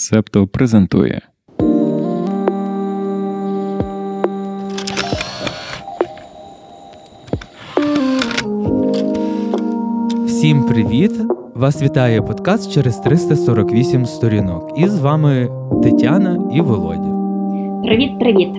Септо презентує. Всім привіт! Вас вітає подкаст через 348 сторінок. І з вами Тетяна і Володя. Привіт-привіт!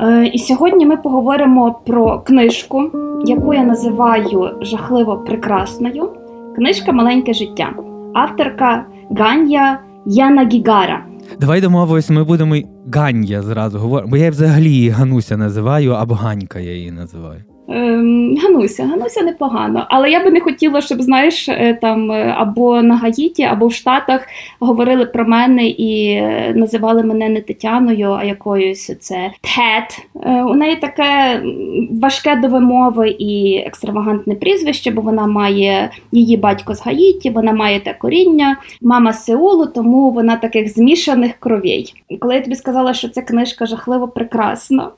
Е, І сьогодні ми поговоримо про книжку, яку я називаю жахливо прекрасною. Книжка Маленьке життя. Авторка Ганья Яна Гігара. Давай домовимось, ми будемо Ганья зразу говорити, бо я взагалі Гануся називаю, або Ганька я її називаю. Ем, Гануся, Гануся непогано, але я би не хотіла, щоб знаєш, е, там е, або на Гаїті, або в Штатах говорили про мене і е, називали мене не Тетяною, а якоюсь це Тет. У неї таке важке до вимови і екстравагантне прізвище, бо вона має її батько з Гаїті, вона має те коріння, мама з Сеулу, тому вона таких змішаних кровей. Коли я тобі сказала, що ця книжка жахливо прекрасна,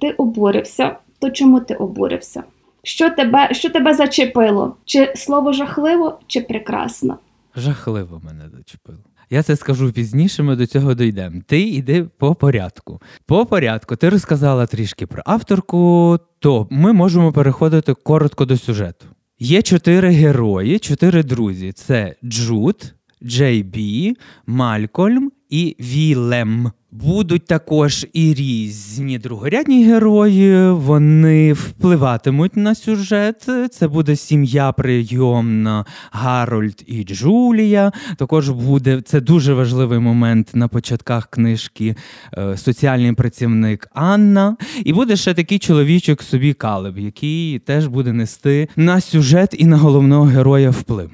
ти обурився. То чому ти обурився? Що тебе, що тебе зачепило? Чи слово жахливо, чи прекрасно? Жахливо мене зачепило. Я це скажу пізніше, ми до цього дійдемо. Ти йди по порядку. По порядку, ти розказала трішки про авторку, то ми можемо переходити коротко до сюжету. Є чотири герої, чотири друзі: це Джуд, Джей Бі, Малькольм і Вілем. Будуть також і різні другорядні герої. Вони впливатимуть на сюжет. Це буде сім'я прийомна Гарольд і Джулія. Також буде це дуже важливий момент на початках книжки. е, Соціальний працівник Анна. І буде ще такий чоловічок собі Калеб, який теж буде нести на сюжет і на головного героя вплив.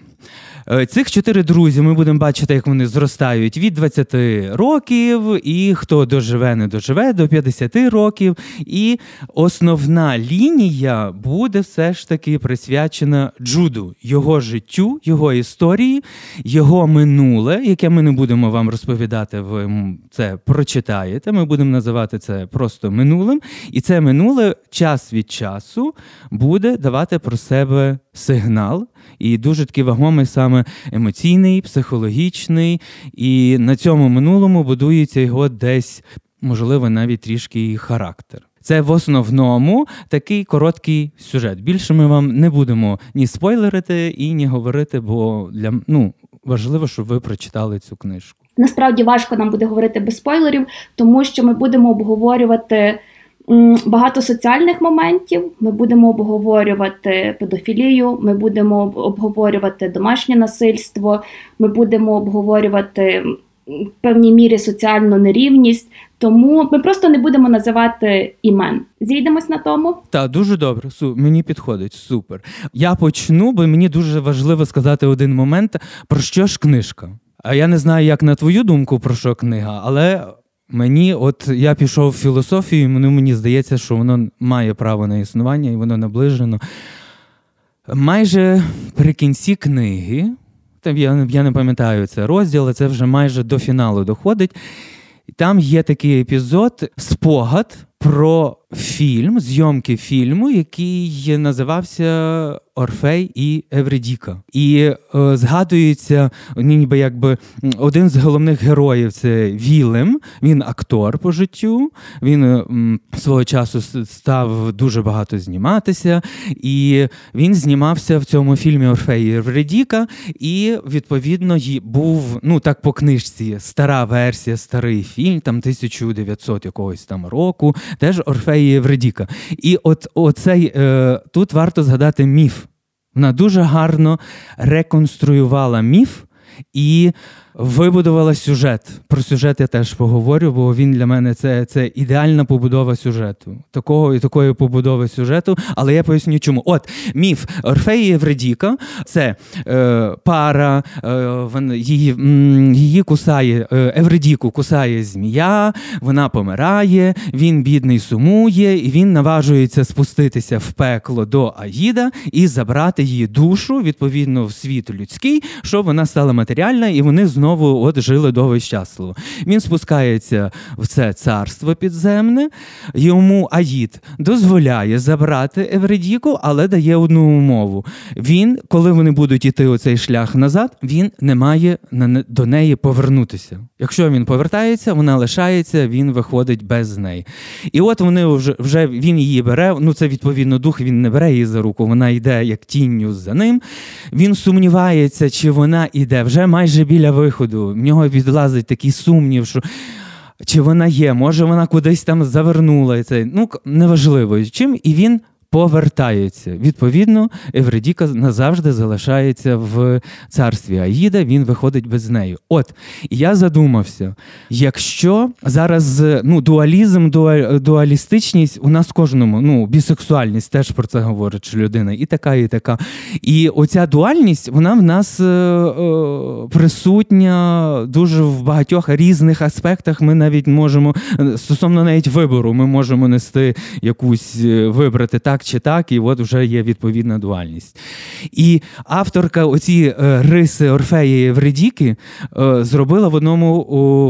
Е, Цих чотири друзі ми будемо бачити, як вони зростають від 20 років, і хто доживе, не доживе до 50 років. І основна лінія буде все ж таки присвячена Джуду, його життю, його історії, його минуле, яке ми не будемо вам розповідати. Ви це прочитаєте. Ми будемо називати це просто минулим. І це минуле час від часу буде давати про себе сигнал. І дуже такий вагомий саме емоційний, психологічний. І на цьому минулому будується його десь, можливо, навіть трішки характер. Це в основному такий короткий сюжет. Більше ми вам не будемо ні спойлерити і ні говорити, бо для ну важливо, щоб ви прочитали цю книжку. Насправді важко нам буде говорити без спойлерів, тому що ми будемо обговорювати багато соціальних моментів. Ми будемо обговорювати педофілію, ми будемо обговорювати домашнє насильство, ми будемо обговорювати в певній мірі соціальну нерівність. Тому ми просто не будемо називати імен. Зійдемось на тому. Так, дуже добре. Су, мені підходить, супер. Я почну, бо мені дуже важливо сказати один момент, про що ж книжка. А я не знаю, як на твою думку, про що книга, але мені, от я пішов в філософію, і мені, здається, що воно має право на існування і воно наближено. Майже при кінці книги, там я, я не пам'ятаю це розділ, але це вже майже до фіналу доходить. Там є такий епізод, спогад про фільм, зйомки фільму, який називався Орфей і Евредіка. І е, згадується ну, ніби якби один з головних героїв це Вілем. Він актор по життю. Він е, свого часу став дуже багато зніматися, і він знімався в цьому фільмі Орфей і Евредіка. І відповідно був ну так по книжці стара версія, старий фільм, там 1900 якогось там року, теж Орфей і Евредіка. І от оцей е, тут варто згадати міф. Вона дуже гарно реконструювала міф і вибудувала сюжет. Про сюжет я теж поговорю, бо він для мене це, це ідеальна побудова сюжету. Такого і такої побудови сюжету. Але я поясню, чому. От міф Орфеї і Евредіка це е, пара, е, її, її кусає, е, Евредіку кусає змія, вона помирає, він бідний сумує, і він наважується спуститися в пекло до Аїда і забрати її душу відповідно в світ людський, щоб вона стала матеріальна, і вони знову знову от жили довго і щасливо. Він спускається в це царство підземне, йому Аїд дозволяє забрати Евредіку, але дає одну умову. Він, коли вони будуть іти оцей шлях назад, він не має до неї повернутися. Якщо він повертається, вона лишається, він виходить без неї. І от вони вже вже він її бере. Ну це відповідно дух. Він не бере її за руку. Вона йде як тінню за ним. Він сумнівається, чи вона йде вже майже біля виходу. В нього відлазить такий сумнів, що. Чи вона є, може вона кудись там завернула це. Ну неважливо чим, і він повертається. Відповідно, Евредіка назавжди залишається в царстві Аїда, він виходить без неї. От я задумався, якщо зараз ну, дуалізм, дуалістичність у нас кожному, ну, бісексуальність теж про це говорить, що людина і така, і така. І оця дуальність, вона в нас е, е, присутня дуже в багатьох різних аспектах. Ми навіть можемо стосовно навіть вибору, ми можемо нести якусь е, вибрати так так чи так, і от вже є відповідна дуальність. І авторка оці е, риси Орфеї Вредіки е, зробила в одному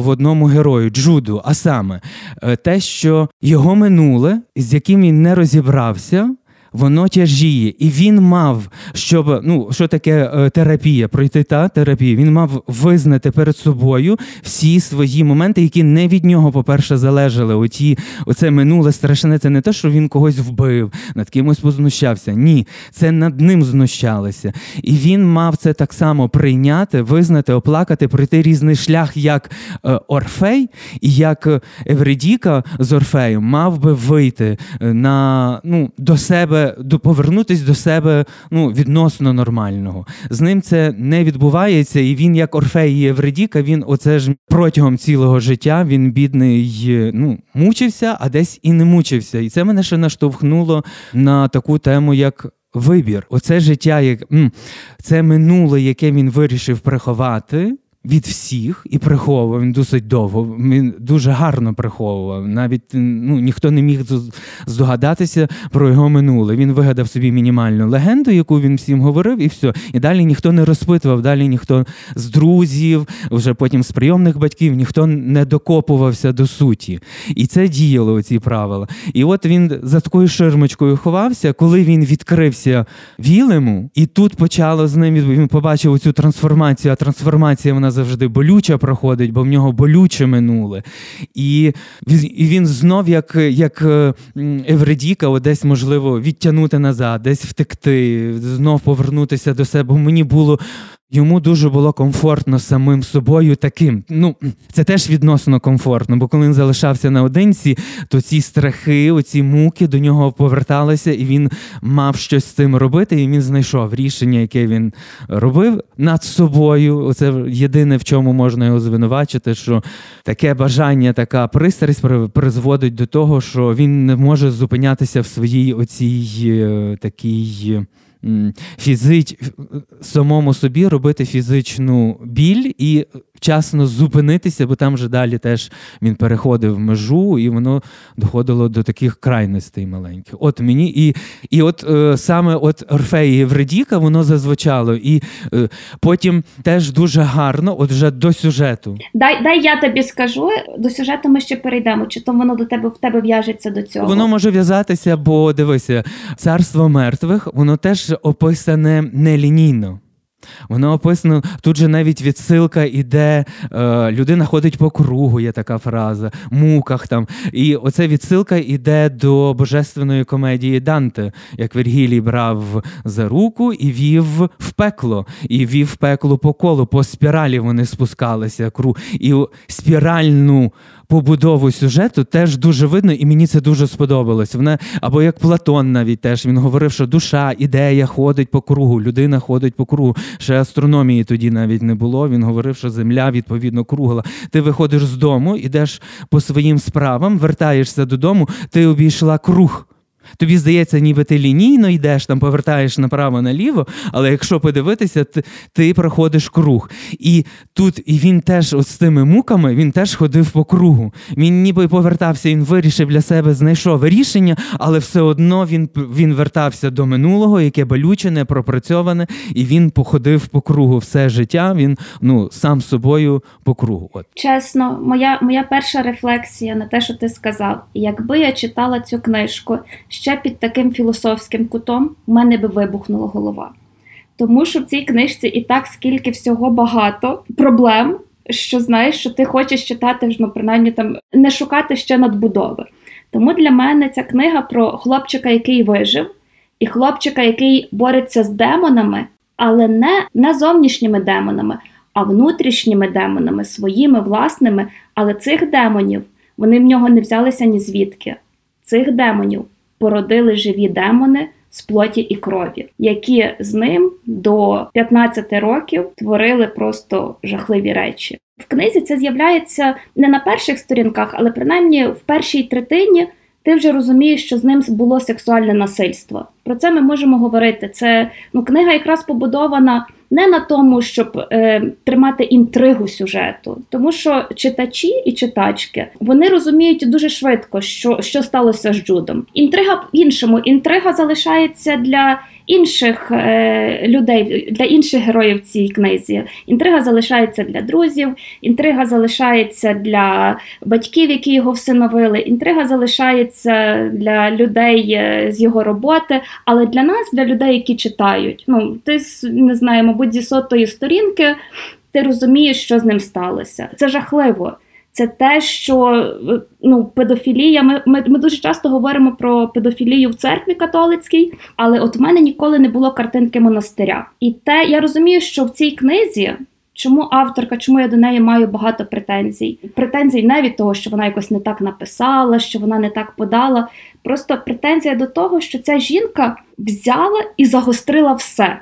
в одному герою Джуду, а саме е, те, що його минуле, з яким він не розібрався воно тяжіє. І він мав, щоб ну що таке е, терапія, пройти та терапію, він мав визнати перед собою всі свої моменти, які не від нього, по-перше, залежали. Оті, Оце минуле страшне. Це не те, що він когось вбив, над кимось познущався. Ні, це над ним знущалися. І він мав це так само прийняти, визнати, оплакати, пройти різний шлях, як е, Орфей, і як Евредіка з Орфеєм мав би вийти е, на ну, до себе себе повернутись до себе ну, відносно нормального. З ним це не відбувається, і він, як Орфей і Євредіка, він оце ж протягом цілого життя він бідний ну, мучився, а десь і не мучився. І це мене ще наштовхнуло на таку тему, як. Вибір, оце життя, як це минуле, яке він вирішив приховати від всіх і приховував він досить довго. Він дуже гарно приховував. Навіть ну, ніхто не міг здогадатися про його минуле. Він вигадав собі мінімальну легенду, яку він всім говорив, і все. І далі ніхто не розпитував, далі ніхто з друзів, вже потім з прийомних батьків, ніхто не докопувався до суті. І це діяло ці правила. І от він за такою ширмочкою ховався, коли він відкрився Вілему, і тут почало з ним він побачив цю трансформацію, а трансформація вона завжди болюча проходить, бо в нього болюче минуле. І він знов, як як Евредіка, десь можливо відтягнути назад, десь втекти, знов повернутися до себе. Мені було Йому дуже було комфортно самим собою таким. Ну, це теж відносно комфортно, бо коли він залишався наодинці, то ці страхи, оці муки до нього поверталися, і він мав щось з цим робити. І він знайшов рішення, яке він робив над собою. Оце єдине, в чому можна його звинувачити, що таке бажання, така пристрасть призводить до того, що він не може зупинятися в своїй оцій е, такій фізич, самому собі робити фізичну біль і вчасно зупинитися, бо там вже далі теж він переходив межу, і воно доходило до таких крайностей маленьких. От мені і і от е, саме от Орфея і Евредіка воно зазвучало, і е, потім теж дуже гарно, от вже до сюжету. Дай дай я тобі скажу, до сюжету ми ще перейдемо. Чи то воно до тебе в тебе в'яжеться до цього? Воно може в'язатися, бо дивися, царство мертвих, воно теж описане нелінійно. Воно описано, тут же навіть відсилка іде, е, людина ходить по кругу, є така фраза, муках там. І оця відсилка іде до божественної комедії Данте, як Вергілій брав за руку і вів в пекло, і вів в пекло по колу, по спіралі вони спускалися круг. І спіральну побудову сюжету теж дуже видно, і мені це дуже сподобалось. Вона або як Платон, навіть теж він говорив, що душа, ідея ходить по кругу, людина ходить по кругу. Ще астрономії тоді навіть не було. Він говорив, що земля відповідно кругла. Ти виходиш з дому, ідеш по своїм справам, вертаєшся додому, ти обійшла круг. Тобі здається, ніби ти лінійно йдеш, там повертаєш направо-наліво, але якщо подивитися, ти ти проходиш круг. І тут і він теж от з тими муками він теж ходив по кругу. Він ніби повертався, він вирішив для себе, знайшов рішення, але все одно він він вертався до минулого, яке болючене, пропрацьоване, і він походив по кругу все життя. Він ну сам собою по кругу. От чесно, моя моя перша рефлексія на те, що ти сказав, якби я читала цю книжку ще під таким філософським кутом, в мене би вибухнула голова. Тому що в цій книжці і так скільки всього багато проблем, що знаєш, що ти хочеш читати, ну, принаймні там не шукати ще надбудови. Тому для мене ця книга про хлопчика, який вижив, і хлопчика, який бореться з демонами, але не, не зовнішніми демонами, а внутрішніми демонами, своїми власними. Але цих демонів вони в нього не взялися ні звідки. Цих демонів породили живі демони з плоті і крові, які з ним до 15 років творили просто жахливі речі. В книзі це з'являється не на перших сторінках, але принаймні в першій третині ти вже розумієш, що з ним було сексуальне насильство. Про це ми можемо говорити. Це ну, книга якраз побудована не на тому, щоб е, тримати інтригу сюжету, тому що читачі і читачки вони розуміють дуже швидко, що що сталося з Джудом. Інтрига в іншому, інтрига залишається для інших е, людей, для інших героїв в цій книзі. Інтрига залишається для друзів, інтрига залишається для батьків, які його всиновили. Інтрига залишається для людей е, з його роботи, але для нас, для людей, які читають, ну ти не знаю, мабуть, зі сотої сторінки. Ти розумієш, що з ним сталося. Це жахливо це те, що ну, педофілія. Ми, ми ми, дуже часто говоримо про педофілію в церкві католицькій, але от в мене ніколи не було картинки монастиря. І те я розумію, що в цій книзі. Чому авторка, чому я до неї маю багато претензій? Претензій не від того, що вона якось не так написала, що вона не так подала. Просто претензія до того, що ця жінка взяла і загострила все.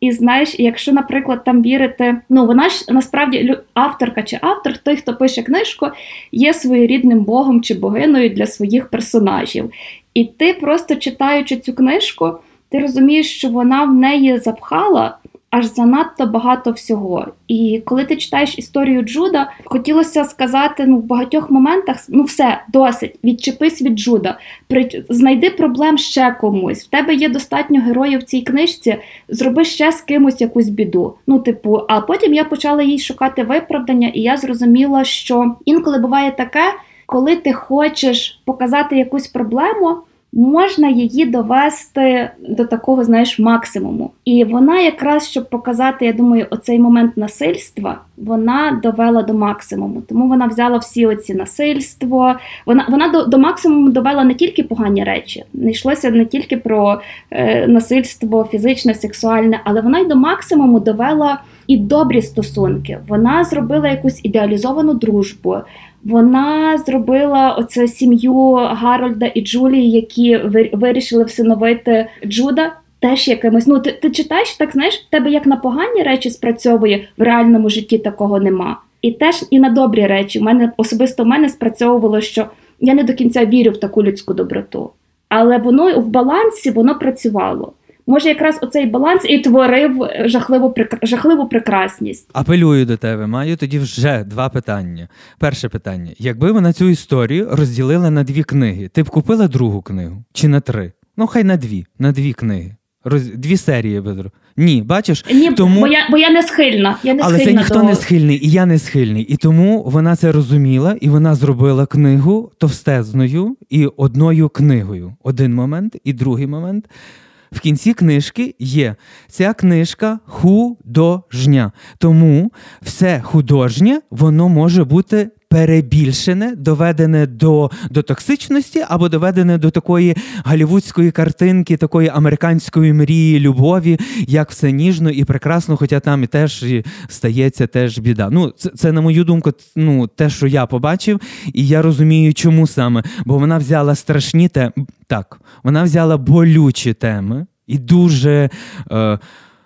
І знаєш, якщо, наприклад, там вірити, ну вона ж насправді авторка чи автор, той, хто пише книжку, є своєрідним богом чи богиною для своїх персонажів. І ти просто читаючи цю книжку, ти розумієш, що вона в неї запхала аж занадто багато всього. І коли ти читаєш історію Джуда, хотілося сказати ну в багатьох моментах: ну все, досить, відчепись від Джуда, при знайди проблем ще комусь. В тебе є достатньо героїв в цій книжці, зроби ще з кимось якусь біду. Ну, типу, а потім я почала їй шукати виправдання, і я зрозуміла, що інколи буває таке, коли ти хочеш показати якусь проблему можна її довести до такого, знаєш, максимуму. І вона, якраз щоб показати, я думаю, оцей момент насильства, вона довела до максимуму. Тому вона взяла всі оці насильство. Вона вона до, до максимуму довела не тільки погані речі, не йшлося не тільки про е, насильство фізичне, сексуальне, але вона й до максимуму довела. І добрі стосунки. Вона зробила якусь ідеалізовану дружбу. Вона зробила оце сім'ю Гарольда і Джулії, які вирішили всиновити Джуда. Теж якимось. Ну, ти ти читаєш так, знаєш, тебе як на погані речі спрацьовує в реальному житті такого нема. І теж і на добрі речі. У мене особисто в мене спрацьовувало, що я не до кінця вірю в таку людську доброту. Але воно в балансі воно працювало. Може, якраз оцей баланс і творив жахливу жахливу прекрасність. Апелюю до тебе. Маю тоді вже два питання. Перше питання: якби ви на цю історію розділили на дві книги, ти б купила другу книгу чи на три? Ну, хай на дві, на дві книги. Роз... Дві серії Бедро. Ні, бачиш, Ні, тому... бо я бо я не схильна. Я не Але схильна це ніхто до... не схильний, і я не схильний. І тому вона це розуміла, і вона зробила книгу товстезною і одною книгою. Один момент, і другий момент в кінці книжки є ця книжка художня. Тому все художнє воно може бути. Перебільшене, доведене до до токсичності або доведене до такої голівудської картинки, такої американської мрії, любові, як все ніжно і прекрасно, хоча там і теж стається теж біда. Ну, це, це на мою думку, ну те, що я побачив, і я розумію, чому саме, бо вона взяла страшні теми. Так, вона взяла болючі теми і дуже. Е,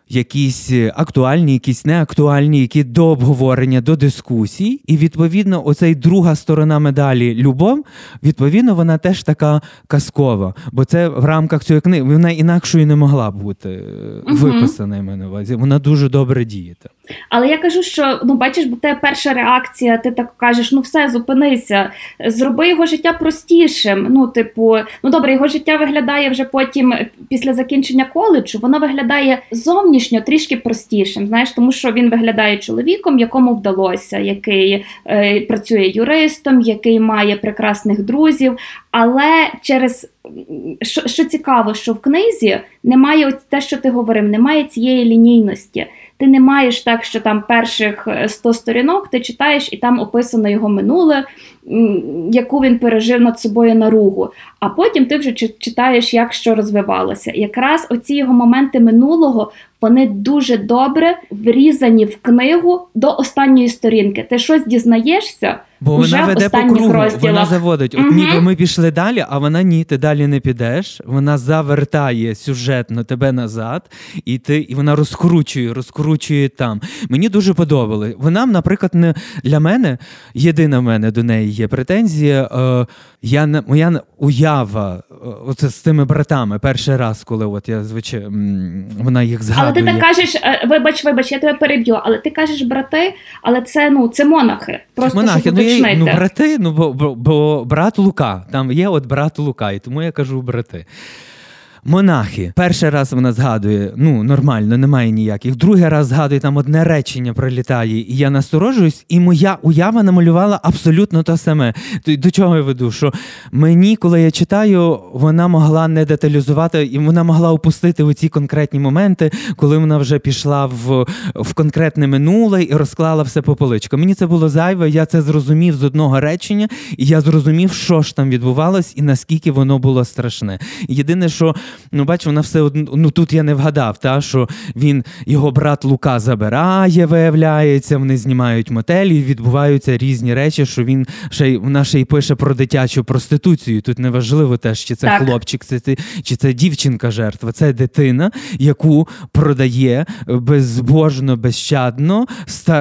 якісь актуальні, якісь неактуальні, які до обговорення, до дискусій. І відповідно, оцей друга сторона медалі любов, відповідно, вона теж така казкова. Бо це в рамках цієї книги вона інакшою не могла бути угу. виписана на увазі. Вона дуже добре діє. Але я кажу, що ну бачиш, бо тебе перша реакція, ти так кажеш: ну все, зупинися, зроби його життя простішим. Ну, типу, ну добре, його життя виглядає вже потім після закінчення коледжу, воно виглядає зовнішньо трішки простішим. Знаєш, тому що він виглядає чоловіком, якому вдалося, який е, працює юристом, який має прекрасних друзів. Але через що, що цікаво, що в книзі немає те, що ти говорив, немає цієї лінійності. Ти не маєш так, що там перших 100 е, сторінок ти читаєш і там описано його минуле, яку він пережив над собою наругу. А потім ти вже читаєш, як що розвивалося. Якраз оці його моменти минулого вони дуже добре врізані в книгу до останньої сторінки. Ти щось дізнаєшся. Бо вже вона веде по кругу, розділах. вона заводить. От угу. ніби ми пішли далі, а вона ні, ти далі не підеш. Вона завертає сюжетно тебе назад, і ти і вона розкручує, розкручує там. Мені дуже подобали. Вона, наприклад, не для мене єдина в мене до неї є претензія. Е, я моя уява оце з тими братами. Перший раз, коли от я звичай, вона їх згадує. Але ти так кажеш, е, вибач, вибач, я тебе переб'ю, але ти кажеш брати, але це ну це монахи. Просто монахи, щоб ну, я, ну брати, ну бо, бо, бо брат Лука. Там є от брат Лука, і тому я кажу брати. Монахи. Перший раз вона згадує, ну нормально, немає ніяких. Другий раз згадує, там одне речення пролітає, і я насторожуюсь, і моя уява намалювала абсолютно те саме. До чого я веду? Що мені, коли я читаю, вона могла не деталізувати, і вона могла опустити оці конкретні моменти, коли вона вже пішла в в конкретне минуле і розклала все по поличкам. Мені це було зайве, я це зрозумів з одного речення, і я зрозумів, що ж там відбувалось і наскільки воно було страшне. Єдине, що ну бач, вона все одно, ну тут я не вгадав, та що він його брат Лука забирає, виявляється, вони знімають мотелі, відбуваються різні речі, що він ще й вона ще й пише про дитячу проституцію. Тут неважливо теж, чи це так. хлопчик, це, чи це дівчинка жертва, це дитина, яку продає безбожно, безщадно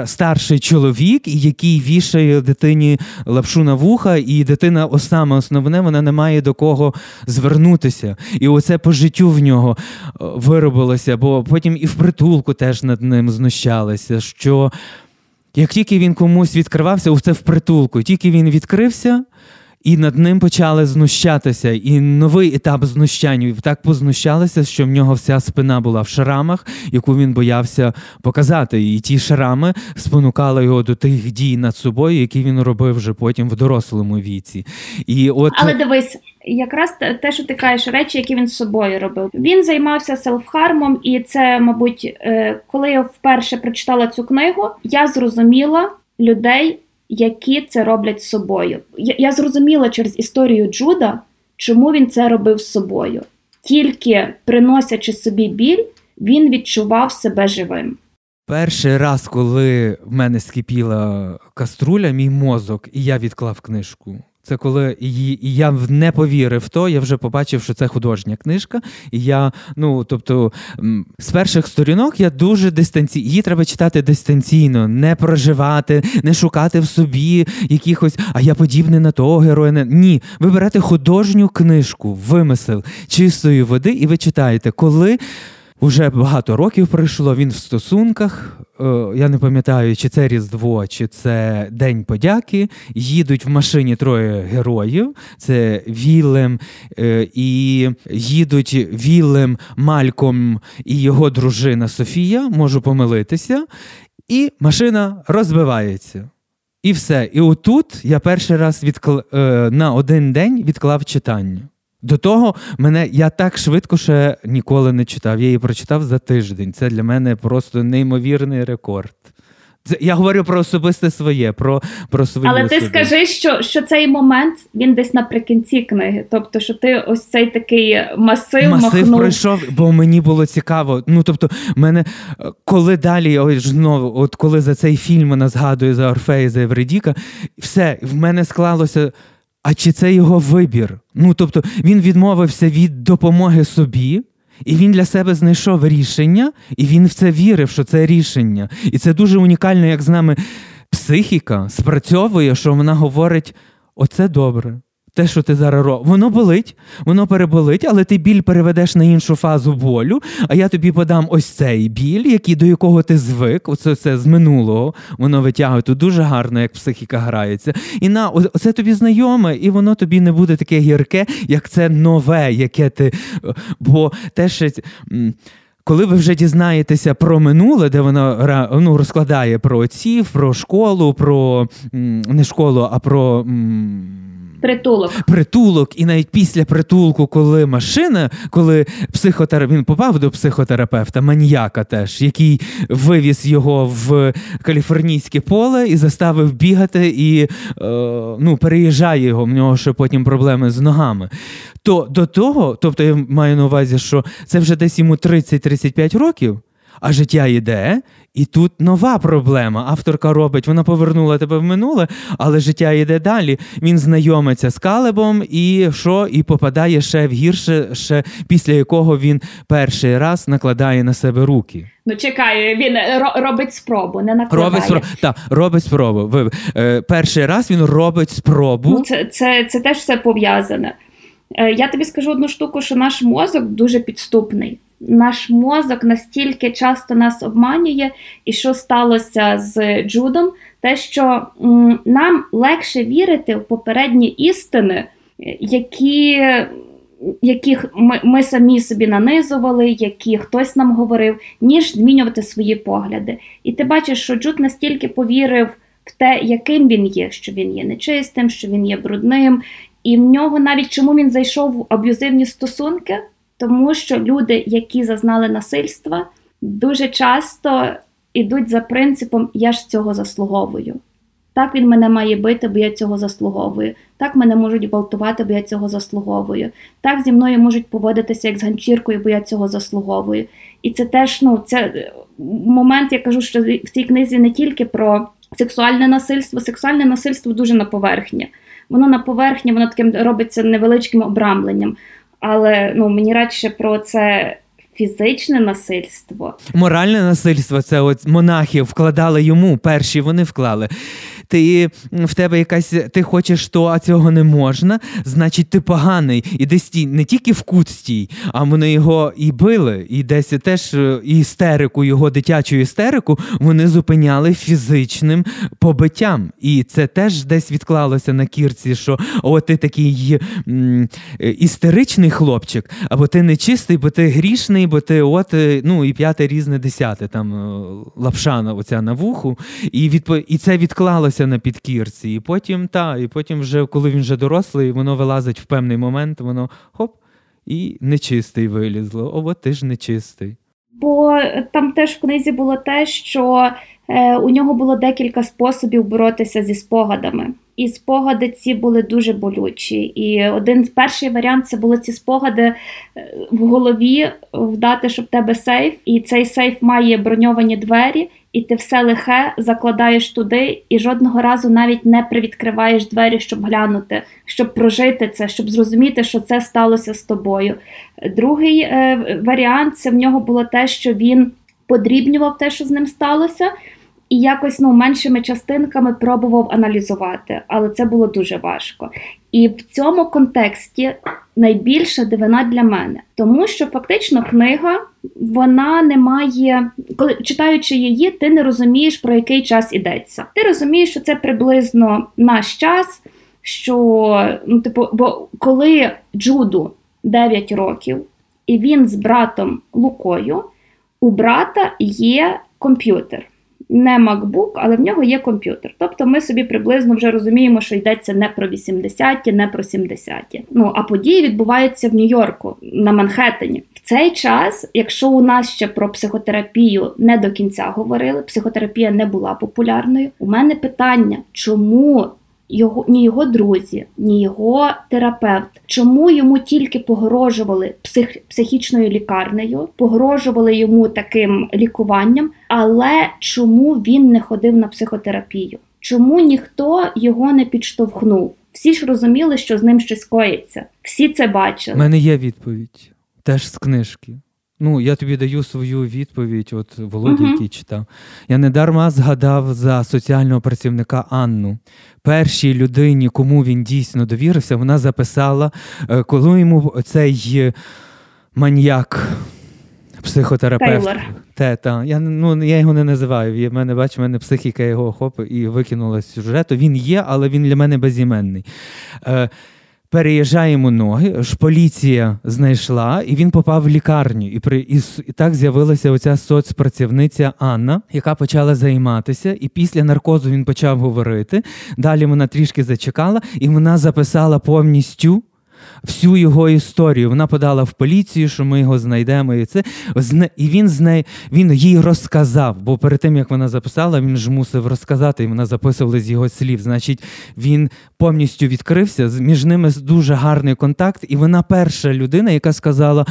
старший чоловік, який вішає дитині лапшу на вуха, і дитина саме основне, вона не має до кого звернутися. І оце по життю в нього е, виробилося, бо потім і в притулку теж над ним знущалися. що як тільки він комусь відкривався, це в притулку, тільки він відкрився, і над ним почали знущатися. І новий етап знущань так познущалися, що в нього вся спина була в шрамах, яку він боявся показати. І ті шрами спонукали його до тих дій над собою, які він робив вже потім в дорослому віці. І от... Але дивись. Якраз те, що ти кажеш, речі, які він з собою робив. Він займався селфхармом, і це, мабуть, е, коли я вперше прочитала цю книгу, я зрозуміла людей, які це роблять з собою. Я, я зрозуміла через історію Джуда, чому він це робив з собою. Тільки приносячи собі біль, він відчував себе живим. Перший раз, коли в мене скипіла каструля, мій мозок, і я відклав книжку. Це коли і, я не повірив в то, я вже побачив, що це художня книжка. І я, ну тобто, з перших сторінок я дуже дистанційно, її треба читати дистанційно, не проживати, не шукати в собі якихось, а я подібний на того героя. Ні, ви берете художню книжку, вимисел чистої води, і ви читаєте, коли. Уже багато років пройшло. Він в стосунках. Е, я не пам'ятаю, чи це Різдво, чи це День подяки. Їдуть в машині троє героїв: це Вілем е, і їдуть Вілем, Мальком і його дружина Софія. Можу помилитися, і машина розбивається. І все. І отут я перший раз відкл... Е, на один день відклав читання. До того мене я так швидко ще ніколи не читав. Я її прочитав за тиждень. Це для мене просто неймовірний рекорд. Це, я говорю про особисте своє, про про свою Але ти скажи, що що цей момент він десь наприкінці книги. Тобто, що ти ось цей такий масив Масив махнув. пройшов, бо мені було цікаво. Ну тобто, мене коли далі ось знову, от коли за цей фільм вона згадує за Орфея, за Евредіка, все в мене склалося. А чи це його вибір? Ну тобто він відмовився від допомоги собі, І він для себе знайшов рішення, і він в це вірив, що це рішення. І це дуже унікально, як з нами психіка спрацьовує, що вона говорить: оце добре. Те, що ти зараз робиш, воно болить, воно переболить, але ти біль переведеш на іншу фазу болю. А я тобі подам ось цей біль, який до якого ти звик. Оце це з минулого, воно витягує тут дуже гарно, як психіка грається. І на оце тобі знайоме, і воно тобі не буде таке гірке, як це нове, яке ти. Бо те ще. Коли ви вже дізнаєтеся про минуле, де вона ну, розкладає про отців, про школу, про не школу, а про. Притулок. Притулок, і навіть після притулку, коли машина, коли психотер... він попав до психотерапевта, маніяка теж, який вивіз його в каліфорнійське поле і заставив бігати, і е, ну, переїжджає його, в нього ще потім проблеми з ногами. То до того, тобто я маю на увазі, що це вже десь йому 30-35 років, а життя йде, і тут нова проблема. Авторка робить, вона повернула тебе в минуле, але життя йде далі. Він знайомиться з Калебом і що? І попадає ще в гірше, ще після якого він перший раз накладає на себе руки. Ну, чекай, він робить спробу, не накладає. Робить спробу. Так, робить спробу. Ви, е, Перший раз він робить спробу. Ну, Це це, це теж все пов'язане. Е, я тобі скажу одну штуку, що наш мозок дуже підступний наш мозок настільки часто нас обманює, і що сталося з Джудом, те, що нам легше вірити в попередні істини, які. Яких ми ми самі собі нанизували, які хтось нам говорив, ніж змінювати свої погляди. І ти бачиш, що Джуд настільки повірив в те, яким він є, що він є нечистим, що він є брудним, і в нього навіть чому він зайшов в аб'юзивні стосунки, тому що люди, які зазнали насильства, дуже часто йдуть за принципом Я ж цього заслуговую. Так він мене має бити, бо я цього заслуговую. Так мене можуть гвалтувати, бо я цього заслуговую. Так зі мною можуть поводитися як з ганчіркою, бо я цього заслуговую. І це теж ну, це момент, я кажу, що в цій книзі не тільки про сексуальне насильство, сексуальне насильство дуже на поверхні. Воно на поверхні, воно таким робиться невеличким обрамленням але ну мені радше про це. Фізичне насильство, моральне насильство це от монахи вкладали йому. Перші вони вклали ти в тебе якась, ти хочеш то, а цього не можна, значить ти поганий. І десь ті, не тільки в кут стій, а вони його і били, і десь теж е, істерику, його дитячу істерику вони зупиняли фізичним побиттям. І це теж десь відклалося на кірці, що о, ти такий м, істеричний хлопчик, або ти нечистий, бо ти грішний, бо ти от, е, ну і п'яте різне десяте, там е, лапшана оця на вуху, і відпо... і це відклалося на підкірці, і потім та, і потім, вже, коли він вже дорослий, воно вилазить в певний момент, воно хоп, і нечистий вилізло. О, от ти ж нечистий. Бо там теж в книзі було те, що у нього було декілька способів боротися зі спогадами. І спогади ці були дуже болючі. І один перший варіант це були ці спогади е, в голові вдати, щоб в тебе сейф, і цей сейф має броньовані двері і ти все лихе закладаєш туди, і жодного разу навіть не привідкриваєш двері, щоб глянути, щоб прожити це, щоб зрозуміти, що це сталося з тобою. Другий е, варіант це в нього було те, що він подрібнював те, що з ним сталося. І якось ну меншими частинками пробував аналізувати, але це було дуже важко. І в цьому контексті найбільша дивина для мене, тому що фактично книга вона не має, коли читаючи її, ти не розумієш, про який час ідеться. Ти розумієш, що це приблизно наш час. Що ну, типу, бо коли Джуду 9 років, і він з братом Лукою, у брата є комп'ютер не MacBook, але в нього є комп'ютер. Тобто ми собі приблизно вже розуміємо, що йдеться не про 80-ті, не про 70-ті. Ну а події відбуваються в Нью-Йорку, на Манхеттені. В цей час, якщо у нас ще про психотерапію не до кінця говорили, психотерапія не була популярною. У мене питання, чому його ні його друзі, ні його терапевт. Чому йому тільки погрожували псих, психічною лікарнею, погрожували йому таким лікуванням, але чому він не ходив на психотерапію? Чому ніхто його не підштовхнув? Всі ж розуміли, що з ним щось коїться. Всі це бачили. У мене є відповідь теж з книжки. Ну, я тобі даю свою відповідь, от Володя, uh-huh. який читав. Я не дарма згадав за соціального працівника Анну. Першій людині, кому він дійсно довірився, вона записала, е, коли йому цей маньяк. Психотерапевт. Те, та. Я ну, я його не називаю. В мене, бач, в мене психіка його охопила і викинула з сюжету. Він є, але він для мене безіменний. Е, Переїжджаємо ноги, ж поліція знайшла, і він попав в лікарню. І при і, і так з'явилася оця соцпрацівниця Анна, яка почала займатися. І після наркозу він почав говорити. Далі вона трішки зачекала, і вона записала повністю всю його історію. Вона подала в поліцію, що ми його знайдемо. І це і він з нею він їй розказав. Бо перед тим як вона записала, він ж мусив розказати, і вона записувала з його слів. Значить, він повністю відкрився. Між ними дуже гарний контакт, і вона перша людина, яка сказала.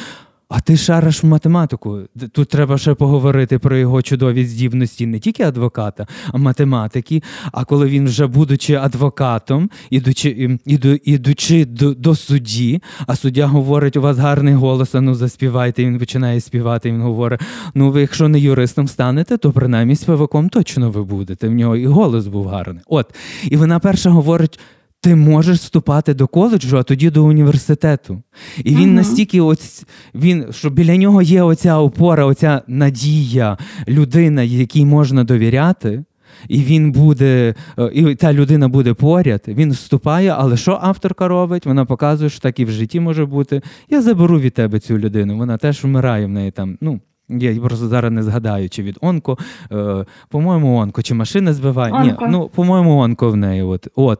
А ти шариш в математику. Тут треба ще поговорити про його чудові здібності не тільки адвоката, а математики. А коли він вже, будучи адвокатом, ідучи іду, ідучи до, до судді, а суддя говорить, у вас гарний голос, а ну заспівайте. Він починає співати. Він говорить: ну ви, якщо не юристом станете, то принаймні співаком точно ви будете. В нього і голос був гарний. От і вона перша говорить ти можеш вступати до коледжу, а тоді до університету. І він ага. настільки, ось, він, що біля нього є оця опора, оця надія, людина, якій можна довіряти. І він буде, е, і та людина буде поряд, він вступає, але що авторка робить? Вона показує, що так і в житті може бути. Я заберу від тебе цю людину. Вона теж вмирає в неї там. ну, я просто зараз не згадаю, чи від онко. Е, По-моєму, онко, чи машина збиває. Онко. Ні, ну, по-моєму, онко в неї. От. от.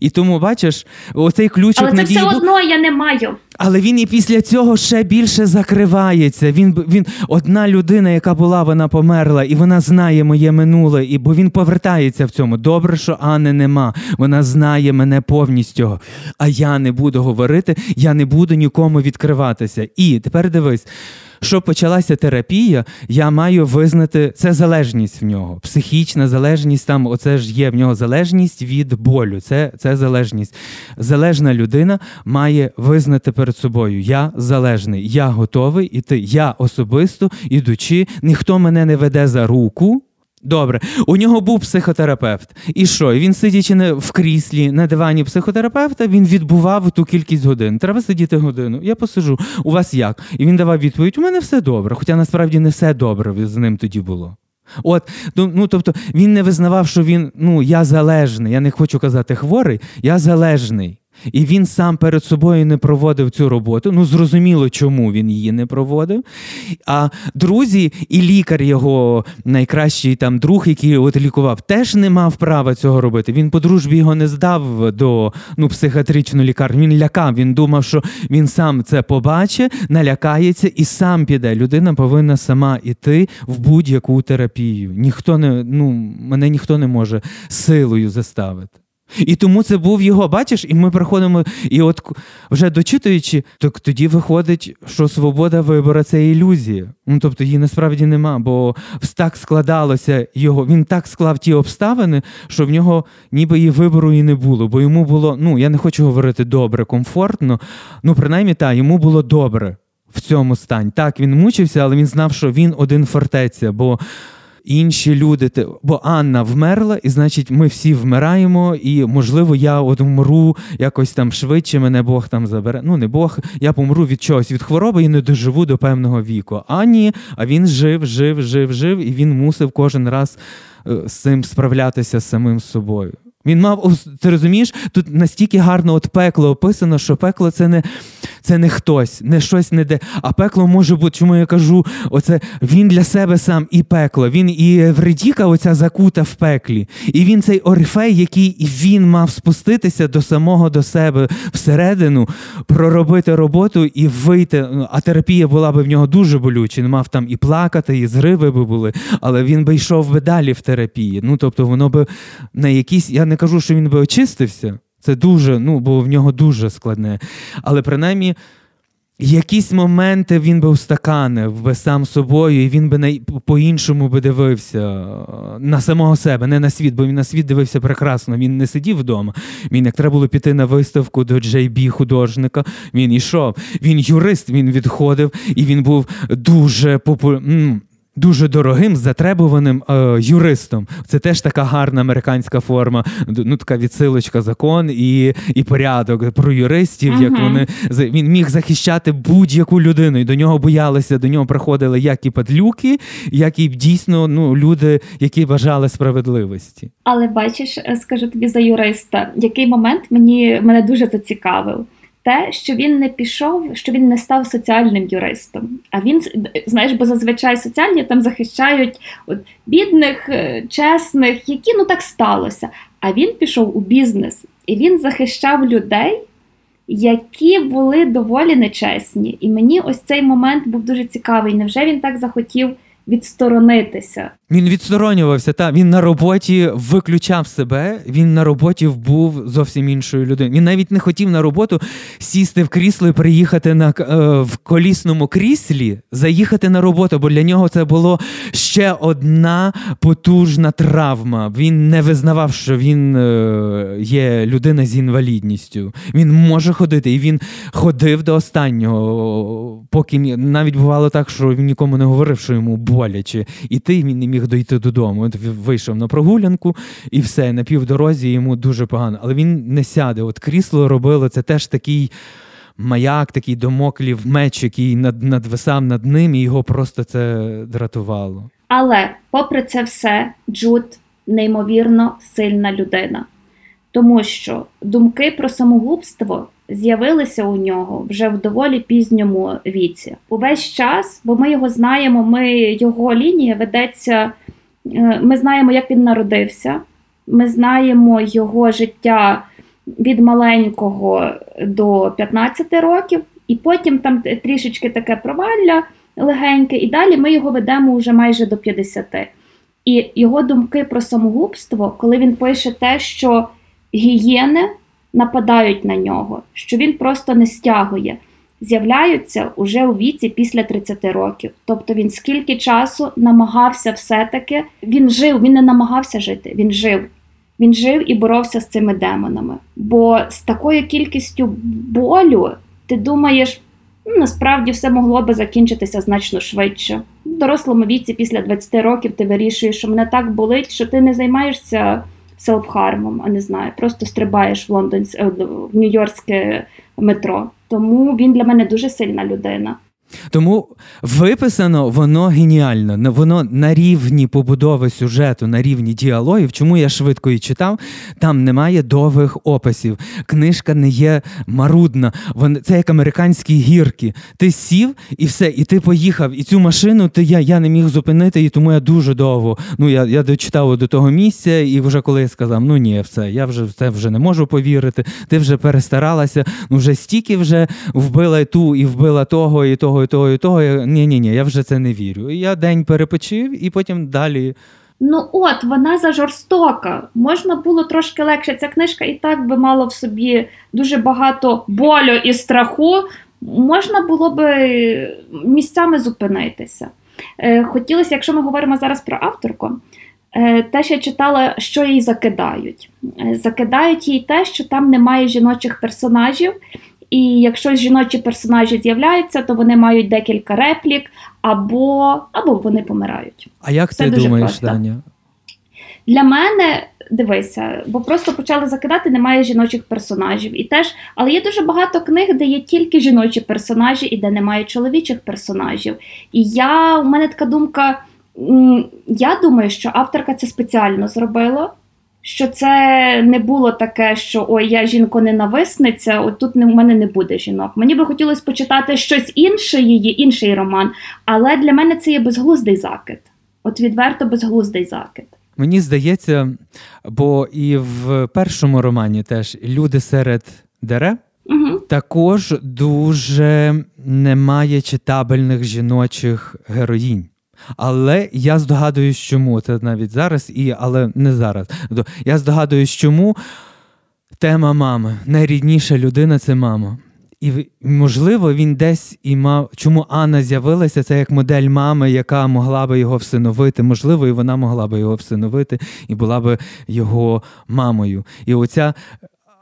І тому, бачиш, оцей ключик Але це все одно я не маю. Але він і після цього ще більше закривається. Він він одна людина, яка була, вона померла, і вона знає моє минуле, і бо він повертається в цьому. Добре, що Анни нема. Вона знає мене повністю. А я не буду говорити, я не буду нікому відкриватися. І тепер дивись щоб почалася терапія, я маю визнати це залежність в нього. Психічна залежність, там оце ж є в нього залежність від болю. Це, Це залежність. Залежна людина має визнати перед собою: я залежний, я готовий іти. Я особисто ідучи, ніхто мене не веде за руку. Добре, у нього був психотерапевт. І що? Він сидячи в кріслі на дивані психотерапевта, він відбував ту кількість годин. Треба сидіти годину. Я посижу. У вас як? І він давав відповідь: у мене все добре. Хоча насправді не все добре з ним тоді було. От, ну, ну тобто він не визнавав, що він ну я залежний. Я не хочу казати хворий, я залежний. І він сам перед собою не проводив цю роботу. Ну, зрозуміло, чому він її не проводив. А друзі, і лікар його найкращий там друг, який от лікував, теж не мав права цього робити. Він по дружбі його не здав до ну, психіатричну лікарню. Він лякав. Він думав, що він сам це побачить, налякається і сам піде. Людина повинна сама йти в будь-яку терапію. Ніхто не ну мене ніхто не може силою заставити. І тому це був його, бачиш, і ми приходимо, і от вже дочитуючи, то тоді виходить, що свобода вибору це ілюзія. Ну тобто її насправді нема, бо так складалося його. Він так склав ті обставини, що в нього ніби і вибору і не було. Бо йому було, ну я не хочу говорити добре, комфортно. Ну, принаймні, так, йому було добре в цьому стані. Так, він мучився, але він знав, що він один фортеця. бо інші люди. Бо Анна вмерла, і значить, ми всі вмираємо, і, можливо, я от вмру якось там швидше, мене Бог там забере. Ну, не Бог, я помру від чогось, від хвороби і не доживу до певного віку. А ні, а він жив, жив, жив, жив, і він мусив кожен раз е, з цим справлятися з самим собою. Він мав, ти розумієш, тут настільки гарно от пекло описано, що пекло це не це не хтось, не щось не де. А пекло може бути, чому я кажу, оце він для себе сам і пекло. Він і Вредіка, оця закута в пеклі. І він цей Орфей, який він мав спуститися до самого до себе всередину, проробити роботу і вийти. А терапія була би в нього дуже болюча. Він мав там і плакати, і зриви би були, але він би йшов би далі в терапії. Ну тобто, воно би на якісь. Я не кажу, що він би очистився. Це дуже, ну, бо в нього дуже складне. Але принаймні Якісь моменти він би устаканив би сам собою, і він би на, по-іншому би дивився на самого себе, не на світ, бо він на світ дивився прекрасно. Він не сидів вдома. Він як треба було піти на виставку до Джей Бі художника. Він йшов. Він юрист, він відходив, і він був дуже популярним дуже дорогим, затребуваним е, юристом. Це теж така гарна американська форма, ну така відсилочка, закон і і порядок про юристів. Uh-huh. Як вони він міг захищати будь-яку людину, і до нього боялися, до нього приходили як і падлюки, як і дійсно ну, люди, які бажали справедливості. Але бачиш, е, скажу тобі за юриста, який момент мені мене дуже зацікавив те, що він не пішов, що він не став соціальним юристом. А він знаєш, бо зазвичай соціальні там захищають от, бідних, е, чесних, які ну так сталося. А він пішов у бізнес і він захищав людей. Які були доволі нечесні, і мені ось цей момент був дуже цікавий. Невже він так захотів відсторонитися. Він відсторонювався, та він на роботі виключав себе. Він на роботі був зовсім іншою людиною. Він навіть не хотів на роботу сісти в крісло і приїхати на е, в колісному кріслі, заїхати на роботу, бо для нього це було ще одна потужна травма. Він не визнавав, що він е, є людина з інвалідністю. Він може ходити, і він ходив до останнього, поки навіть бувало так, що він нікому не говорив, що йому боляче. І ти він не міг дойти додому. Він вийшов на прогулянку і все, на півдорозі йому дуже погано. Але він не сяде. От крісло робило це теж такий. Маяк, такий домоклів меч, який над, надвисав над ним, і його просто це дратувало. Але, попри це все, Джуд неймовірно сильна людина, тому що думки про самогубство з'явилися у нього вже в доволі пізньому віці. Увесь час, бо ми його знаємо, ми його лінія ведеться. Е, ми знаємо, як він народився. Ми знаємо його життя від маленького до 15 років, і потім там трішечки таке провалля легеньке, і далі ми його ведемо вже майже до 50. І його думки про самогубство, коли він пише те, що гієни нападають на нього, що він просто не стягує, з'являються уже у віці після 30 років. Тобто він скільки часу намагався все-таки, він жив, він не намагався жити, він жив. Він жив і боровся з цими демонами. Бо з такою кількістю болю ти думаєш, ну, насправді все могло би закінчитися значно швидше. В дорослому віці, після 20 років, ти вирішуєш, що мене так болить, що ти не займаєшся селфхармом, а не знаю, просто стрибаєш в Лондон е, в Нью-Йоркське метро. Тому він для мене дуже сильна людина. Тому виписано воно геніально. Воно на рівні побудови сюжету, на рівні діалогів. Чому я швидко і читав? Там немає довгих описів. Книжка не є марудна. Це як американські гірки. Ти сів і все, і ти поїхав. І цю машину ти я я не міг зупинити, і тому я дуже довго. Ну я я дочитав до того місця, і вже коли я сказав, ну ні, все, я вже це вже не можу повірити. Ти вже перестаралася. Ну вже стільки вже вбила ту і вбила того, і того того, і того, і того. Ні, ні, ні, я вже це не вірю. Я день перепочив, і потім далі. Ну, от, вона зажорстока. Можна було трошки легше. Ця книжка і так би мала в собі дуже багато болю і страху. Можна було би місцями зупинитися. Е, хотілося, якщо ми говоримо зараз про авторку, е, те, що я читала, що їй закидають. Е, закидають їй те, що там немає жіночих персонажів, і якщо жіночі персонажі з'являються, то вони мають декілька реплік, або або вони помирають. А як Це ти думаєш, просто. Даня? Для мене дивися, бо просто почали закидати, немає жіночих персонажів. І теж, Але є дуже багато книг, де є тільки жіночі персонажі і де немає чоловічих персонажів. І я у мене така думка. Я думаю, що авторка це спеціально зробила що це не було таке, що ой, я жінко-ненависниця, от тут у мене не буде жінок. Мені би хотілося почитати щось інше її, інший роман, але для мене це є безглуздий закид. От відверто безглуздий закид. Мені здається, бо і в першому романі теж люди серед дерев. Угу. Також дуже немає читабельних жіночих героїнь. Але я здогадуюсь, чому це навіть зараз, і але не зараз. Я здогадуюсь, чому тема мами. Найрідніша людина це мама. І можливо, він десь і мав, чому Анна з'явилася, це як модель мами, яка могла би його всиновити. Можливо, і вона могла би його всиновити і була би його мамою. І оця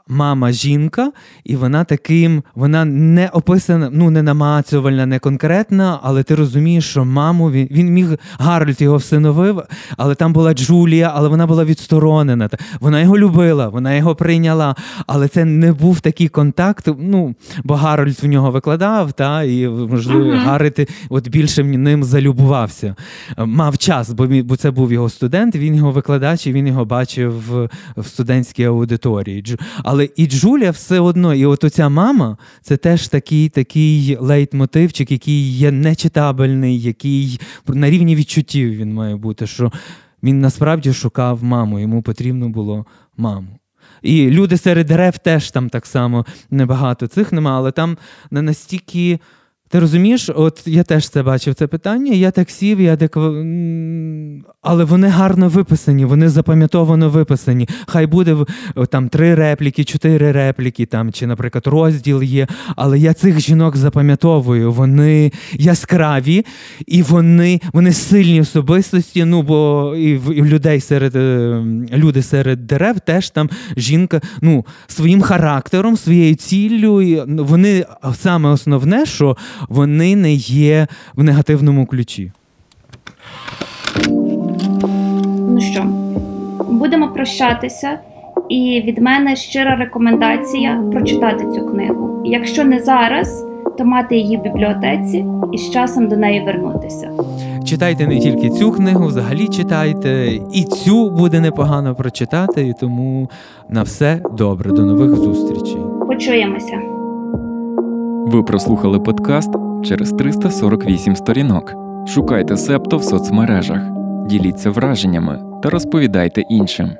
мама жінка, і вона таким, вона не описана, ну не намацувальна, не конкретна, але ти розумієш, що маму він він міг Гарольд його всиновив, але там була Джулія, але вона була відсторонена. Вона його любила, вона його прийняла. Але це не був такий контакт. Ну, бо Гарольд в нього викладав, та, і можливо, uh-huh. Гарольд от більше ним залюбувався. Мав час, бо бо це був його студент, він його викладач, і він його бачив в, в студентській аудиторії. Але але і Джулія все одно, і от оця мама це теж такий такий лейтмотивчик, який є нечитабельний, який на рівні відчуттів він має бути. що Він насправді шукав маму, йому потрібно було маму. І люди серед дерев теж там так само небагато цих нема, але там не настільки. Ти розумієш, от я теж це бачив це питання, я так сів, я так... але вони гарно виписані, вони запам'ятовано виписані. Хай буде там три репліки, чотири репліки, там, чи, наприклад, розділ є. Але я цих жінок запам'ятовую, вони яскраві і вони вони сильні особистості. Ну, бо і в, і людей серед е, люди серед дерев теж там жінка ну, своїм характером, своєю ціллю. І вони саме основне, що вони не є в негативному ключі. Ну що, будемо прощатися, і від мене щира рекомендація прочитати цю книгу. Якщо не зараз, то мати її в бібліотеці і з часом до неї вернутися. Читайте не тільки цю книгу, взагалі читайте, і цю буде непогано прочитати. І тому на все добре. До нових зустрічей. Почуємося. Ви прослухали подкаст через 348 сторінок. Шукайте септо в соцмережах, діліться враженнями та розповідайте іншим.